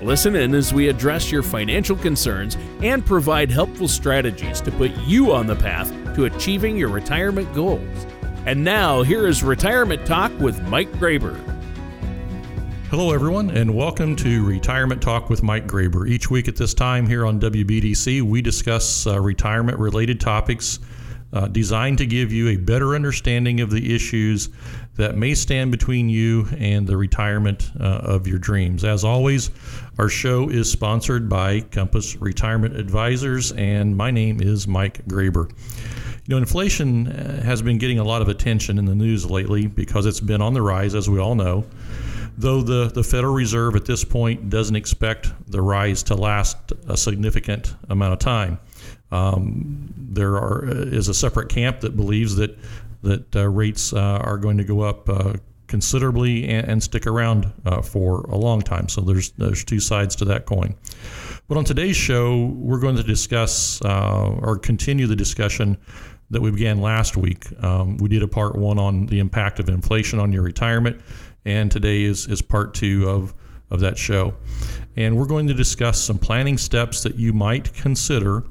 Listen in as we address your financial concerns and provide helpful strategies to put you on the path to achieving your retirement goals. And now, here is Retirement Talk with Mike Graber. Hello, everyone, and welcome to Retirement Talk with Mike Graber. Each week at this time here on WBDC, we discuss uh, retirement related topics uh, designed to give you a better understanding of the issues that may stand between you and the retirement uh, of your dreams. As always, our show is sponsored by Compass Retirement Advisors, and my name is Mike Graber. You know, inflation uh, has been getting a lot of attention in the news lately because it's been on the rise, as we all know. Though the, the Federal Reserve at this point doesn't expect the rise to last a significant amount of time. Um, there are, uh, is a separate camp that believes that that uh, rates uh, are going to go up uh, considerably and, and, stick around uh, for a long time. So there's there's two sides to that coin. But on today's show, we're going to discuss uh, or continue the discussion that we began last week. Um, we did a part one on the impact of inflation on your retirement, and today is is part two of of that show. And we're going to discuss some planning steps that you might consider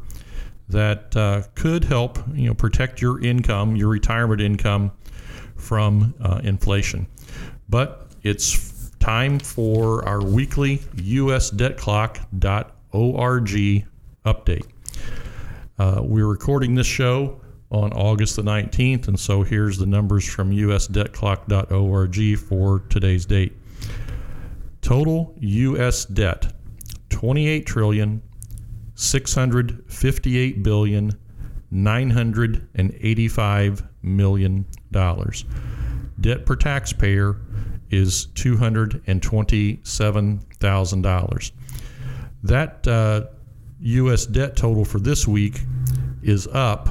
that uh, could help you know protect your income, your retirement income from uh, inflation. But it's time for our weekly USDebtClock.org update. Uh, we're recording this show on August the 19th, and so here's the numbers from USDebtClock.org for today's date. Total U.S. debt 28 trillion 658 billion 985 million dollars. Debt per taxpayer is $227,000. That uh, U.S. debt total for this week is up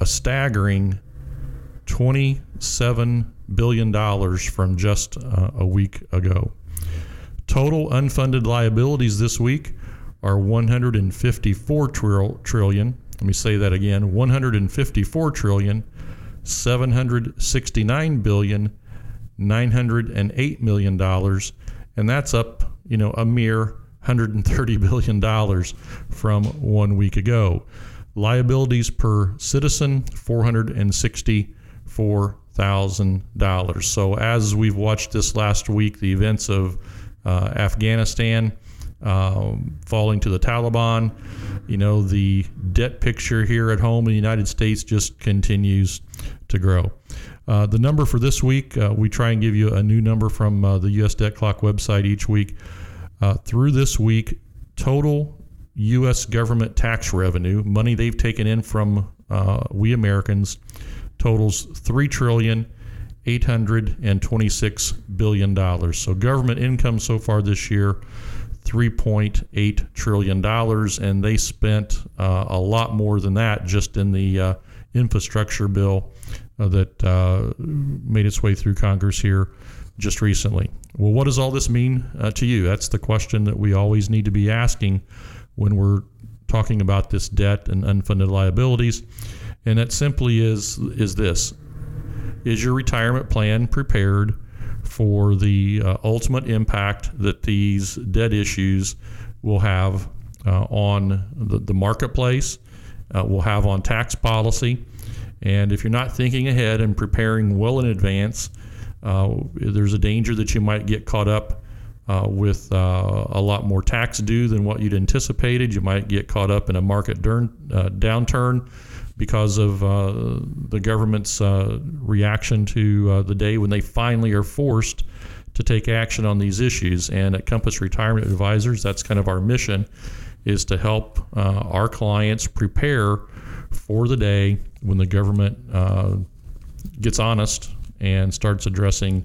a staggering $27 billion from just uh, a week ago. Total unfunded liabilities this week are 154 trillion. Let me say that again: 154 trillion, 769 billion, 908 million dollars, and that's up, you know, a mere 130 billion dollars from one week ago. Liabilities per citizen: 464 thousand dollars. So as we've watched this last week, the events of uh, Afghanistan um, falling to the Taliban. You know, the debt picture here at home in the United States just continues to grow. Uh, the number for this week, uh, we try and give you a new number from uh, the U.S. Debt Clock website each week. Uh, through this week, total U.S. government tax revenue, money they've taken in from uh, we Americans, totals three trillion eight hundred and twenty-six billion dollars. So government income so far this year $3.8 trillion, and they spent uh, a lot more than that just in the uh, infrastructure bill uh, that uh, made its way through Congress here just recently. Well, what does all this mean uh, to you? That's the question that we always need to be asking when we're talking about this debt and unfunded liabilities. And that simply is is this: Is your retirement plan prepared for the uh, ultimate impact that these debt issues will have uh, on the, the marketplace, uh, will have on tax policy. And if you're not thinking ahead and preparing well in advance, uh, there's a danger that you might get caught up uh, with uh, a lot more tax due than what you'd anticipated. You might get caught up in a market downturn because of uh, the government's uh, reaction to uh, the day when they finally are forced to take action on these issues. And at Compass Retirement Advisors, that's kind of our mission, is to help uh, our clients prepare for the day when the government uh, gets honest and starts addressing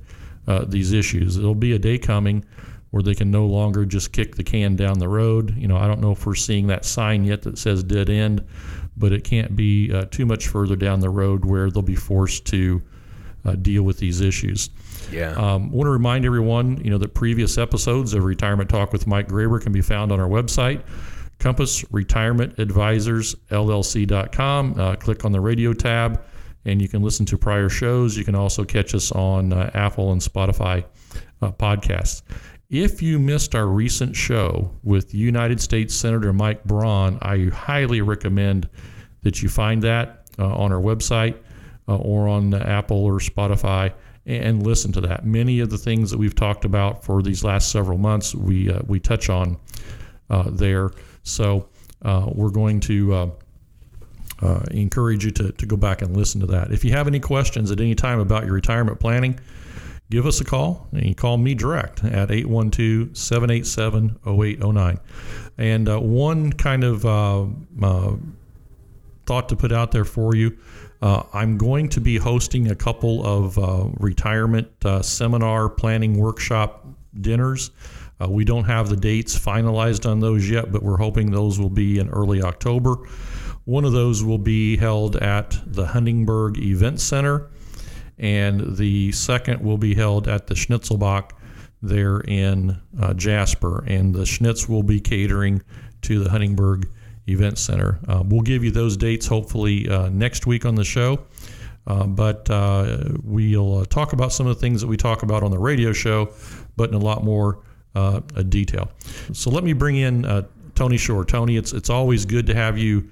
these issues. There'll be a day coming where they can no longer just kick the can down the road. You know, I don't know if we're seeing that sign yet that says dead end, but it can't be uh, too much further down the road where they'll be forced to uh, deal with these issues. Yeah. Um, want to remind everyone, you know, that previous episodes of Retirement Talk with Mike Graber can be found on our website, Compass Retirement Advisors LLC.com. Uh, click on the radio tab, and you can listen to prior shows. You can also catch us on uh, Apple and Spotify uh, podcasts. If you missed our recent show with United States Senator Mike Braun, I highly recommend that you find that uh, on our website uh, or on Apple or Spotify and listen to that. Many of the things that we've talked about for these last several months, we uh, we touch on uh, there. So uh, we're going to uh, uh, encourage you to, to go back and listen to that. If you have any questions at any time about your retirement planning, give us a call. And you call me direct at 812 787 0809. And uh, one kind of thought to put out there for you uh, I'm going to be hosting a couple of uh, retirement uh, seminar planning workshop dinners. Uh, we don't have the dates finalized on those yet, but we're hoping those will be in early October. One of those will be held at the Huntingburg Event Center, and the second will be held at the Schnitzelbank there in uh, Jasper. And the Schnitz will be catering to the Huntingburg Event Center. Uh, we'll give you those dates hopefully uh, next week on the show. Uh, but uh, we'll uh, talk about some of the things that we talk about on the radio show, but in a lot more detail. So let me bring in Tony Shore. Tony, it's it's always good to have you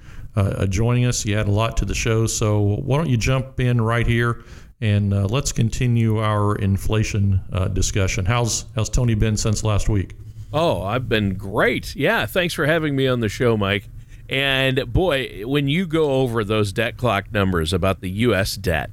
joining us. You add a lot to the show, so why don't you jump in right here and let's continue our inflation discussion. How's how's Tony been since last week? Oh, I've been great. Yeah, thanks for having me on the show, Mike. And boy, when you go over those debt clock numbers about the U.S. debt,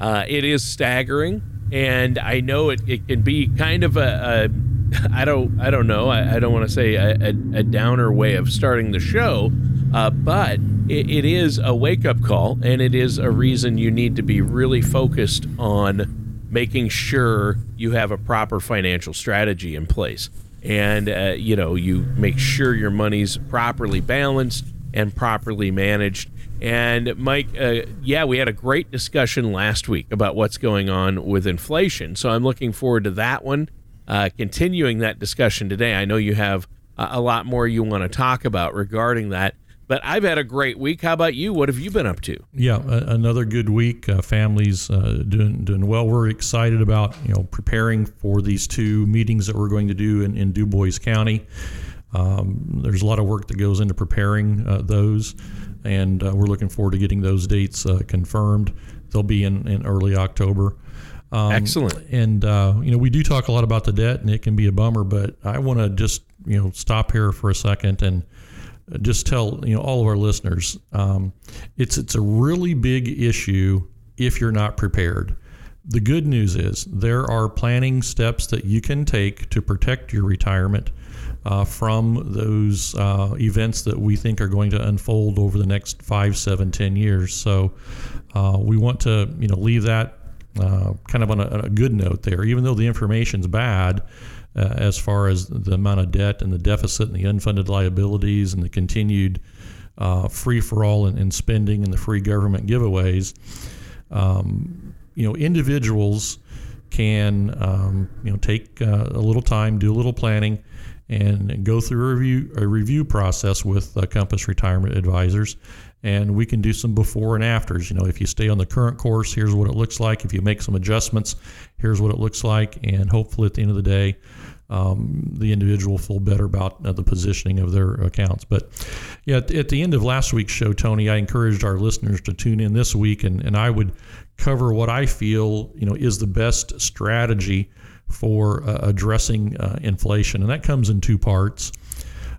uh, it is staggering. And I know it, it can be kind of a, a I don't I don't know I, I don't want to say a, a, a, downer way of starting the show, uh, but it, it is a wake up call, and it is a reason you need to be really focused on making sure you have a proper financial strategy in place and uh, you know you make sure your money's properly balanced and properly managed. And Mike, uh, yeah, we had a great discussion last week about what's going on with inflation. So I'm looking forward to that one. Uh, continuing that discussion today, I know you have a lot more you want to talk about regarding that. But I've had a great week. How about you? What have you been up to? Yeah, another good week. Uh, families uh, doing doing well. We're excited about you know preparing for these two meetings that we're going to do in, in Dubois County. Um, there's a lot of work that goes into preparing uh, those, and uh, we're looking forward to getting those dates uh, confirmed. They'll be in, in early October. Um, Excellent. And uh, you know, we do talk a lot about the debt, and it can be a bummer. But I want to just you know stop here for a second and just tell you know all of our listeners, um, it's it's a really big issue if you're not prepared. The good news is there are planning steps that you can take to protect your retirement uh, from those uh, events that we think are going to unfold over the next five, seven, ten years. So uh, we want to, you know, leave that uh, kind of on a, a, good note there. Even though the information's bad, uh, as far as the amount of debt and the deficit and the unfunded liabilities and the continued uh, free for all in, spending and the free government giveaways, um, you know, individuals can, um, you know, take a little time, do a little planning and go through a review, a review process with uh, Compass Retirement Advisors. And we can do some before and afters. You know, if you stay on the current course, here's what it looks like. If you make some adjustments, here's what it looks like. And hopefully, at the end of the day, um, the individual feel better about uh, the positioning of their accounts. But yeah, at, at, the end of last week's show, Tony, I encouraged our listeners to tune in this week, and, and I would cover what I feel you know is the best strategy for uh, addressing uh, inflation, and that comes in two parts.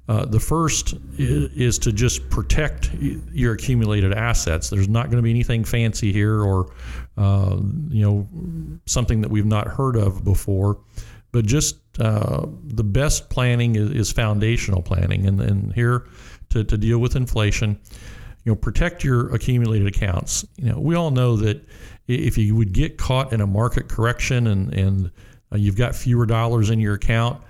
Uh, the first is, to just protect your accumulated assets. There's not going to be anything fancy here, or uh, you know something that we've not heard of before. But just uh, the best planning is, is foundational planning, and, and here to, to deal with inflation, you know, protect your accumulated accounts. You know, we all know that if you would get caught in a market correction and and uh, you've got fewer dollars in your account,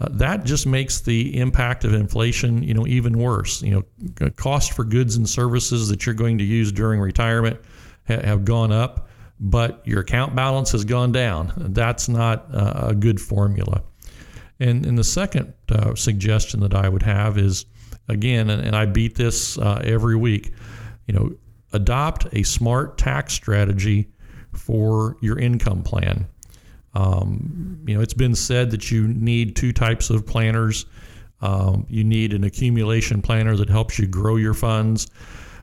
uh, that just makes the impact of inflation, you know, even worse. You know, cost for goods and services that you're going to use during retirement ha- have gone up, but your account balance has gone down. That's not uh, a good formula. And, and the second uh, suggestion that I would have is, again, and, and I beat this uh, every week, you know, adopt a smart tax strategy for your income plan. Um, you know, it's been said that you need two types of planners. Um, you need an accumulation planner that helps you grow your funds,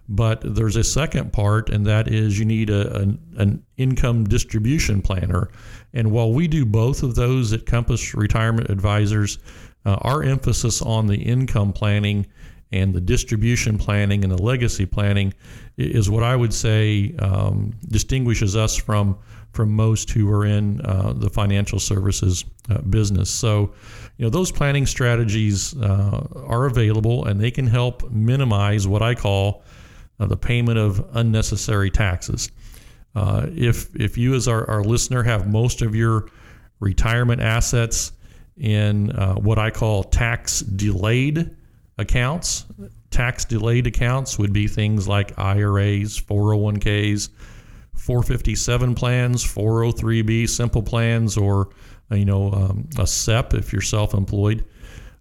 but there's a second part, and that is you need a, an, an income distribution planner. And while we do both of those at Compass Retirement Advisors, uh, our emphasis on the income planning and the distribution planning and the legacy planning is what I would say um, distinguishes us from from most who are in uh, the financial services uh, business. So, you know, those planning strategies uh, are available and they can help minimize what I call uh, the payment of unnecessary taxes. Uh, if if you as our, our listener have most of your retirement assets in uh, what I call tax delayed accounts. Tax delayed accounts would be things like IRAs, 401ks, 457 plans, 403b simple plans, or uh, you know um, a SEP if you're self-employed.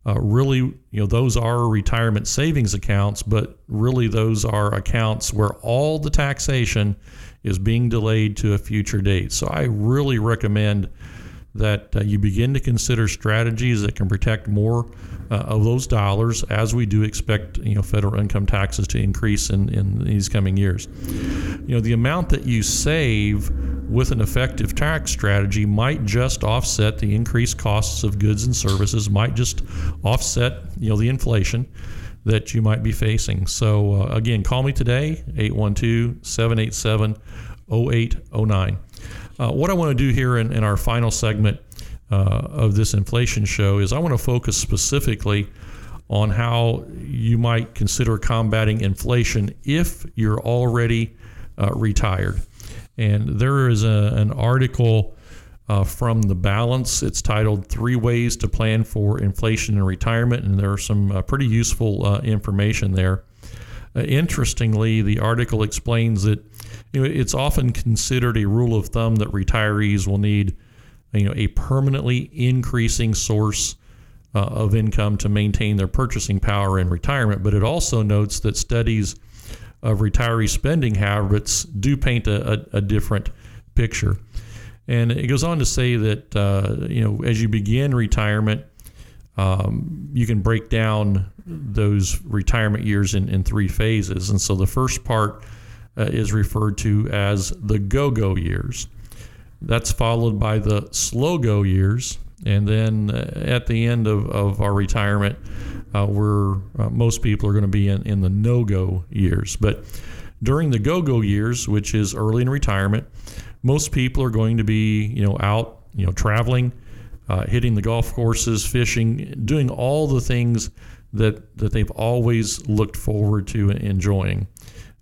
Uh, really, you know, those are retirement savings accounts, but really those are accounts where all the taxation is being delayed to a future date. So I really recommend that uh, you begin to consider strategies that can protect more uh, of those dollars as we do expect you know federal income taxes to increase in, in these coming years. You know the amount that you save with an effective tax strategy might just offset the increased costs of goods and services, might just offset you know the inflation that you might be facing. So uh, again, call me today 812 787 0809. Uh, what I want to do here in, in our final segment uh, of this inflation show is I want to focus specifically on how you might consider combating inflation if you're already uh, retired. And there is a, an article uh, from The Balance. It's titled Three Ways to Plan for Inflation and Retirement, and there are some uh, pretty useful uh, information there. Uh, interestingly, the article explains that you know, it's often considered a rule of thumb that retirees will need you know, a permanently increasing source uh, of income to maintain their purchasing power in retirement. But it also notes that studies of retiree spending habits do paint a, a, a different picture. And it goes on to say that uh, you know as you begin retirement, um, you can break down those retirement years in, in three phases. And so the first part uh, is referred to as the go go years. That's followed by the slow go years. And then uh, at the end of, of our retirement, uh, we're, uh, most people are going to be in, in the no go years. But during the go go years, which is early in retirement, most people are going to be, you know, out, you know, traveling, uh, hitting the golf courses, fishing, doing all the things that that they've always looked forward to enjoying,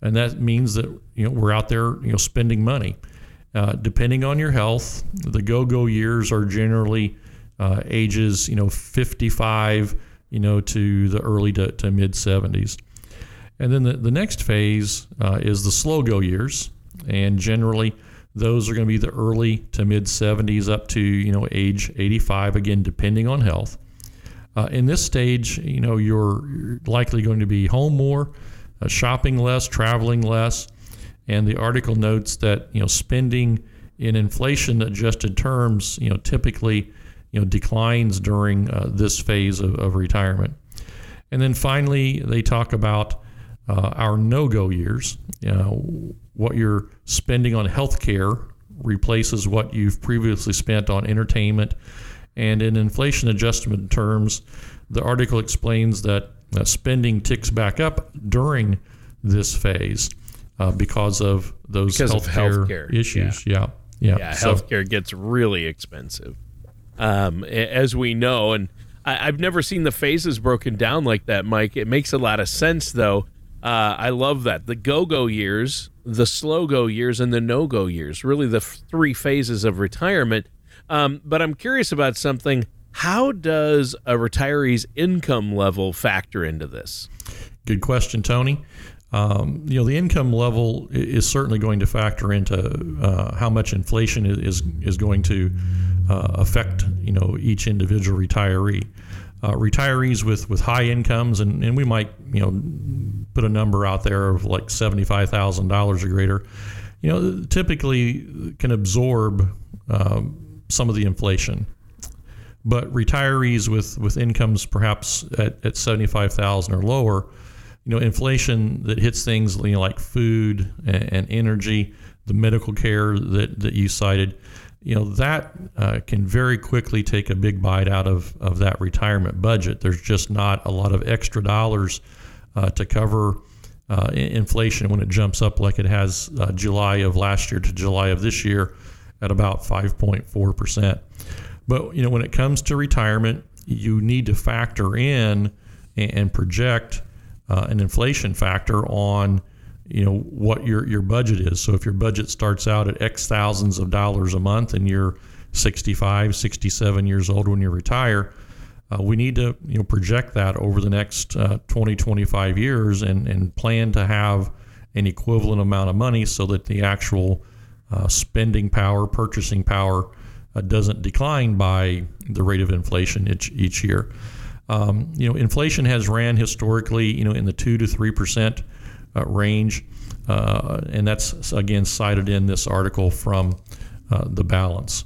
and that means that you know we're out there you know spending money. Uh, depending on your health, the go-go years are generally uh, ages you know 55 you know to the early to, to mid 70s, and then the, the next phase uh, is the slow-go years, and generally those are going to be the early to mid 70s up to you know age 85 again depending on health uh, in this stage, you know, you're likely going to be home more, uh, shopping less, traveling less, and the article notes that you know spending in inflation-adjusted terms, you know, typically you know declines during uh, this phase of, of, retirement. And then finally, they talk about uh, our no-go years. You know, what you're spending on health care replaces what you've previously spent on entertainment and in inflation adjustment terms, the article explains that uh, spending ticks back up during this phase uh, because of those because healthcare, of healthcare issues. Yeah, yeah. yeah. yeah so, healthcare gets really expensive, um, as we know. And I, have never seen the phases broken down like that, Mike. It makes a lot of sense, though. Uh, I love that the go-go years, the slow-go years, and the no-go years. Really, the f- three phases of retirement um, but I'm curious about something. how does a retiree's income level factor into this? Good question, Tony. Um, you know, the income level is certainly going to factor into uh, how much inflation is is going to uh, affect you know each individual retiree. Uh, retirees with, with high incomes, and, and we might you know put a number out there of like seventy five thousand dollars or greater. You know, typically can absorb um, some of the inflation, but retirees with with incomes perhaps at, at seventy five thousand or lower you know, inflation that hits things you know, like food and, and energy, the medical care that, that you cited, you know, that uh, can very quickly take a big bite out of, of that retirement budget. There's just not a lot of extra dollars uh, to cover uh, inflation when it jumps up like it has uh, July of last year to July of this year at about 5.4%. But, you know, when it comes to retirement, you need to factor in and project uh, an inflation factor on you know what your your budget is. So if your budget starts out at X thousands of dollars a month and you're 65, 67 years old when you retire, uh, we need to you know project that over the next uh, 20, 25 years and and plan to have an equivalent amount of money so that the actual uh, spending power, purchasing power uh, doesn't decline by the rate of inflation each each year. Um, you know, inflation has ran historically, you know, in the two to three percent range, uh, and that's again cited in this article from uh, the Balance.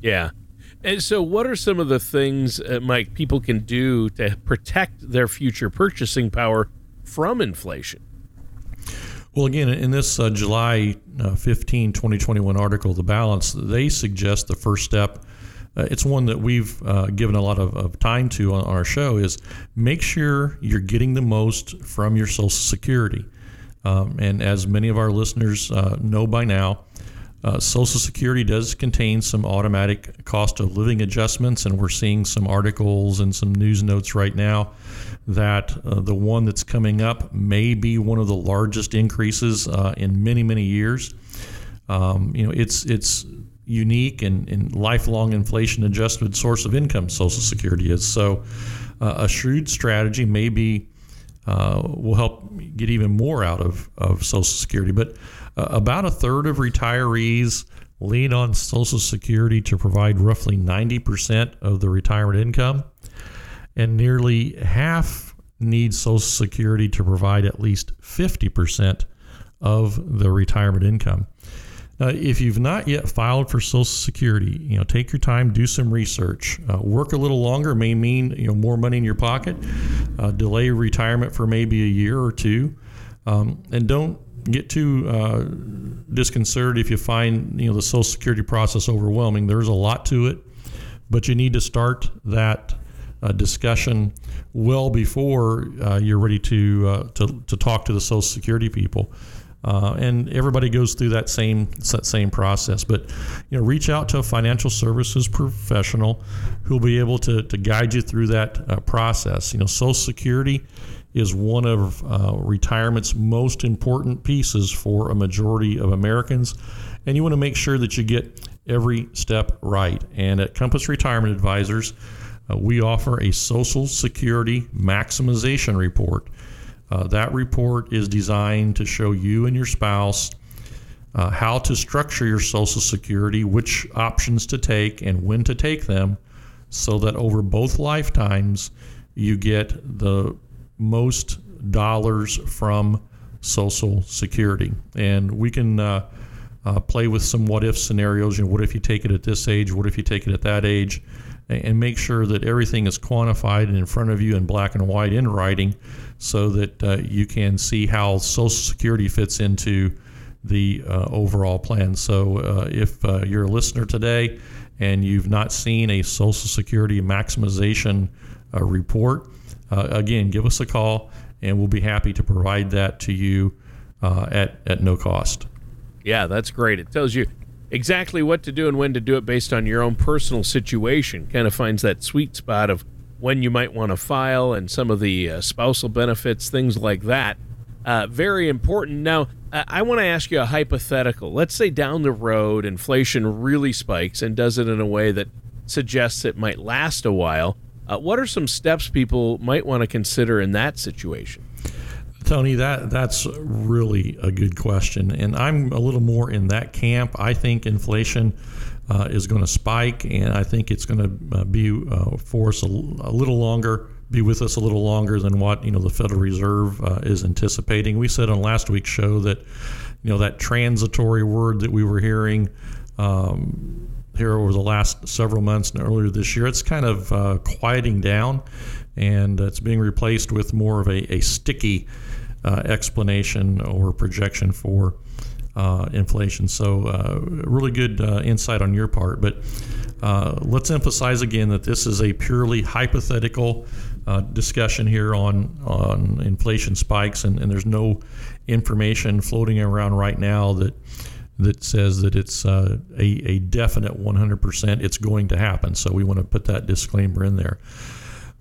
Yeah. And so, what are some of the things, uh, Mike, people can do to protect their future purchasing power from inflation? Well, again, in this uh, July uh, 15, 2021 article, The Balance, they suggest the first step uh, it's one that we've uh, given a lot of, of time to on, our show is make sure you're getting the most from your social security um, and as many of our listeners uh, know by now uh, social security does contain some automatic cost of living adjustments and we're seeing some articles and some news notes right now that uh, the one that's coming up may be one of the largest increases uh, in many many years um, you know it's it's unique and, and lifelong inflation adjusted source of income Social Security is. So, uh, a shrewd strategy maybe uh, will help get even more out of, of Social Security. But uh, about a third of retirees lean on Social Security to provide roughly 90% of the retirement income, and nearly half need Social Security to provide at least 50% of the retirement income. Uh, if you've not yet filed for Social Security, you know, take your time, do some research. Uh, work a little longer may mean you know more money in your pocket. Uh, delay retirement for maybe a year or two, um, and don't get too uh, disconcerted if you find you know the Social Security process overwhelming. There's a lot to it, but you need to start that uh, discussion well before uh, you're ready to, to to talk to the Social Security people. Uh, and everybody goes through that same that same process. But you know, reach out to a financial services professional who'll be able to, to guide you through that uh, process. You know, Social Security is one of uh, retirement's most important pieces for a majority of Americans, and you want to make sure that you get every step right. And at Compass Retirement Advisors, uh, we offer a Social Security maximization report. Uh, that report is designed to show you and your spouse uh, how to structure your Social Security, which options to take, and when to take them, so that over both lifetimes you get the most dollars from Social Security. And we can uh, uh, play with some what if scenarios. You know, what if you take it at this age? What if you take it at that age? And make sure that everything is quantified and in front of you in black and white in writing so that uh, you can see how Social Security fits into the uh, overall plan. So uh, if uh, you're a listener today and you've not seen a Social Security maximization uh, report, uh, again, give us a call and we'll be happy to provide that to you at, at no cost. Yeah, that's great. It tells you exactly what to do and when to do it based on your own personal situation. Kind of finds that sweet spot of when you might want to file and some of the uh, spousal benefits, things like that. Uh, very important. Now, I want to ask you a hypothetical. Let's say down the road, inflation really spikes and does it in a way that suggests it might last a while. Uh, what are some steps people might want to consider in that situation? Tony, that that's really a good question, and I'm a little more in that camp. I think inflation uh, is going to spike, and I think it's going to uh, be uh, for us a, a, little longer, be with us a little longer than what you know the Federal Reserve uh, is anticipating. We said on last week's show that you know that transitory word that we were hearing. Um, here over the last several months and earlier this year, it's kind of uh, quieting down, and it's being replaced with more of a, a sticky explanation or projection for uh, inflation. So, uh, really good uh, insight on your part. But uh, let's emphasize again that this is a purely hypothetical uh, discussion here on on inflation spikes, and, and, there's no information floating around right now that that says that it's uh, a, a definite 100% it's going to happen. So we want to put that disclaimer in there.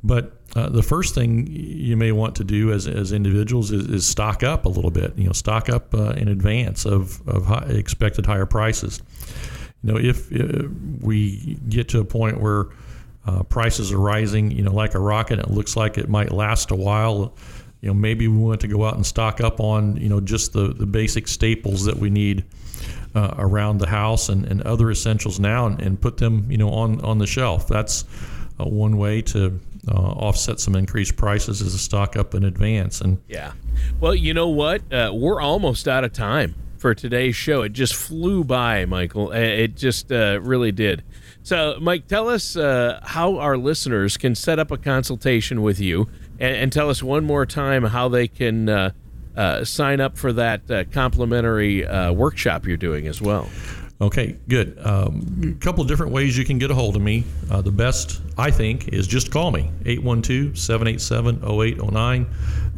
But uh, the first thing you may want to do as, as individuals is, is stock up a little bit. You know, stock up uh, in advance of, of high, expected higher prices. You know, if uh, we get to a point where uh, prices are rising, you know, like a rocket, it looks like it might last a while. You know, maybe we want to go out and stock up on, you know, just the, the basic staples that we need uh, around the house and, and other essentials now and, and put them, you know, on, on the shelf. That's uh, one way to uh, offset some increased prices as a stock up in advance. And yeah, well, you know what? Uh, we're almost out of time for today's show. It just flew by, Michael. It just uh, really did. So, Mike, tell us uh, how our listeners can set up a consultation with you, and, and tell us one more time how they can. Uh, uh, sign up for that uh, complimentary uh, workshop you're doing as well. Okay, good. Um, a couple of different ways you can get a hold of me. Uh, the best, I think, is just call me 812 787 0809.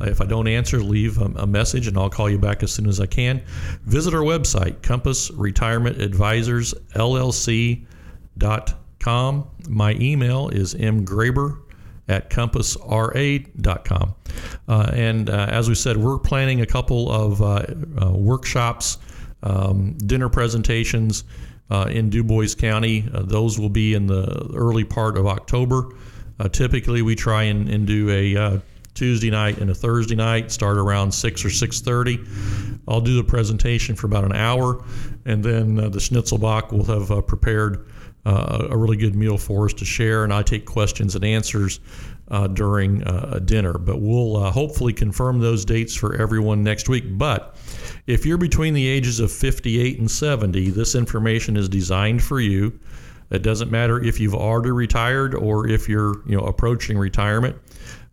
Uh, if I don't answer, leave a, a, message and I'll call you back as soon as I can. Visit our website, Compass Retirement Advisors LLC.com. My email is mgraber at compassra.com. Uh, and uh, as we said, we're planning a couple of uh, uh workshops um, dinner presentations uh, in Dubois County. Uh, those will be in the early part of October. Uh, typically, we try and, and do a uh, Tuesday night and a Thursday night, start around six or six thirty. I'll do the presentation for about an hour, and then uh, the Schnitzelbank will have uh, prepared a really good meal for us to share, and I take questions and answers during dinner. But we'll hopefully confirm those dates for everyone next week. But if you're between the ages of 58 and 70, this information is designed for you. It doesn't matter if you've already retired or if you're you know approaching retirement.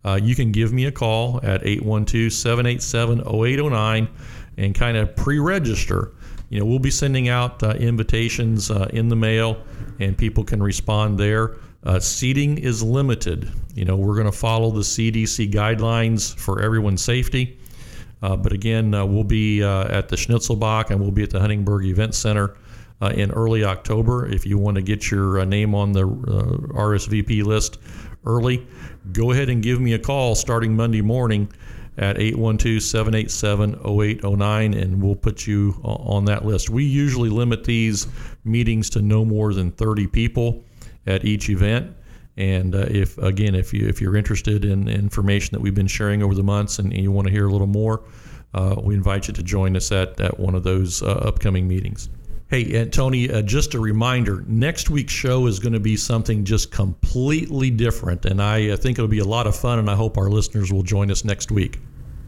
Uh, you can give me a call at 812-787-0809 and kind of pre-register. You know, we'll be sending out uh, invitations uh, in the mail, and people can respond there. Uh, seating is limited. You know, we're going to follow the CDC guidelines for everyone's safety. Uh, but again, uh, we'll be uh, at the Schnitzelbank and we'll be at the Huntingburg Event Center in early October. If you want to get your name on the RSVP list early, go ahead and give me a call starting Monday morning at 812 787 0809 and we'll put you on that list. We usually limit these meetings to no more than 30 people at each event. And uh, if again, if you if you're interested in information that we've been sharing over the months and, you want to hear a little more, uh, we invite you to join us at, at one of those uh, upcoming meetings. Hey, and Tony, uh, just a reminder next week's show is going to be something just completely different. And I think it'll be a lot of fun, and I hope our listeners will join us next week.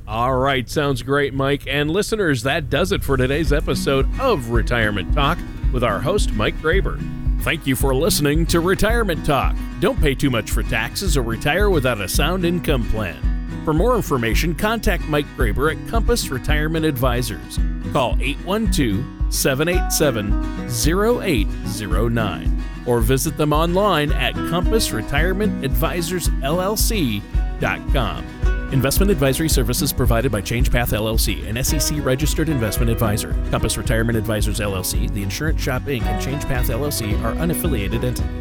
All right, sounds great, Mike. And listeners, that does it for today's episode of Retirement Talk with our host, Mike Graber. Thank you for listening to Retirement Talk. Don't pay too much for taxes or retire without a sound income plan. For more information, contact Mike Graber at Compass Retirement Advisors. Call 812 787 0809 or visit them online at compassretirementadvisorsllc.com. Investment advisory services provided by ChangePath LLC, an SEC registered investment advisor. Compass Retirement Advisors LLC, the Insurance Shop Inc., and ChangePath LLC are unaffiliated entities.